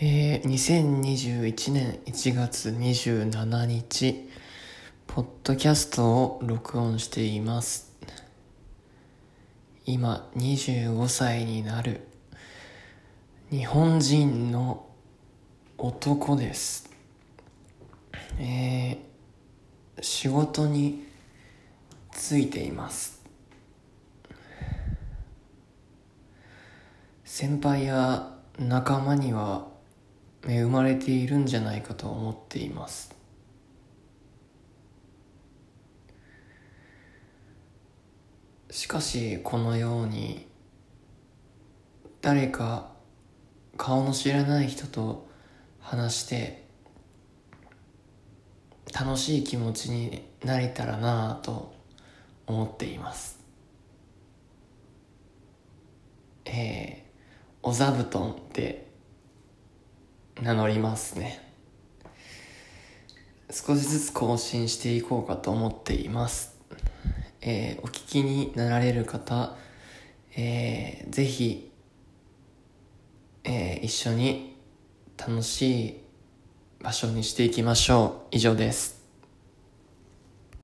えー、2021年1月27日、ポッドキャストを録音しています。今、25歳になる日本人の男です。えー、仕事についています。先輩や仲間には恵まれているんじゃないかと思っています。しかしこのように誰か顔の知らない人と話して楽しい気持ちになれたらなぁと思っています。えー、お座布団って名乗りますね。少しずつ更新していこうかと思っています。えー、お聞きになられる方、えー、ぜひ、えー、一緒に楽しい場所にしていきましょう。以上です。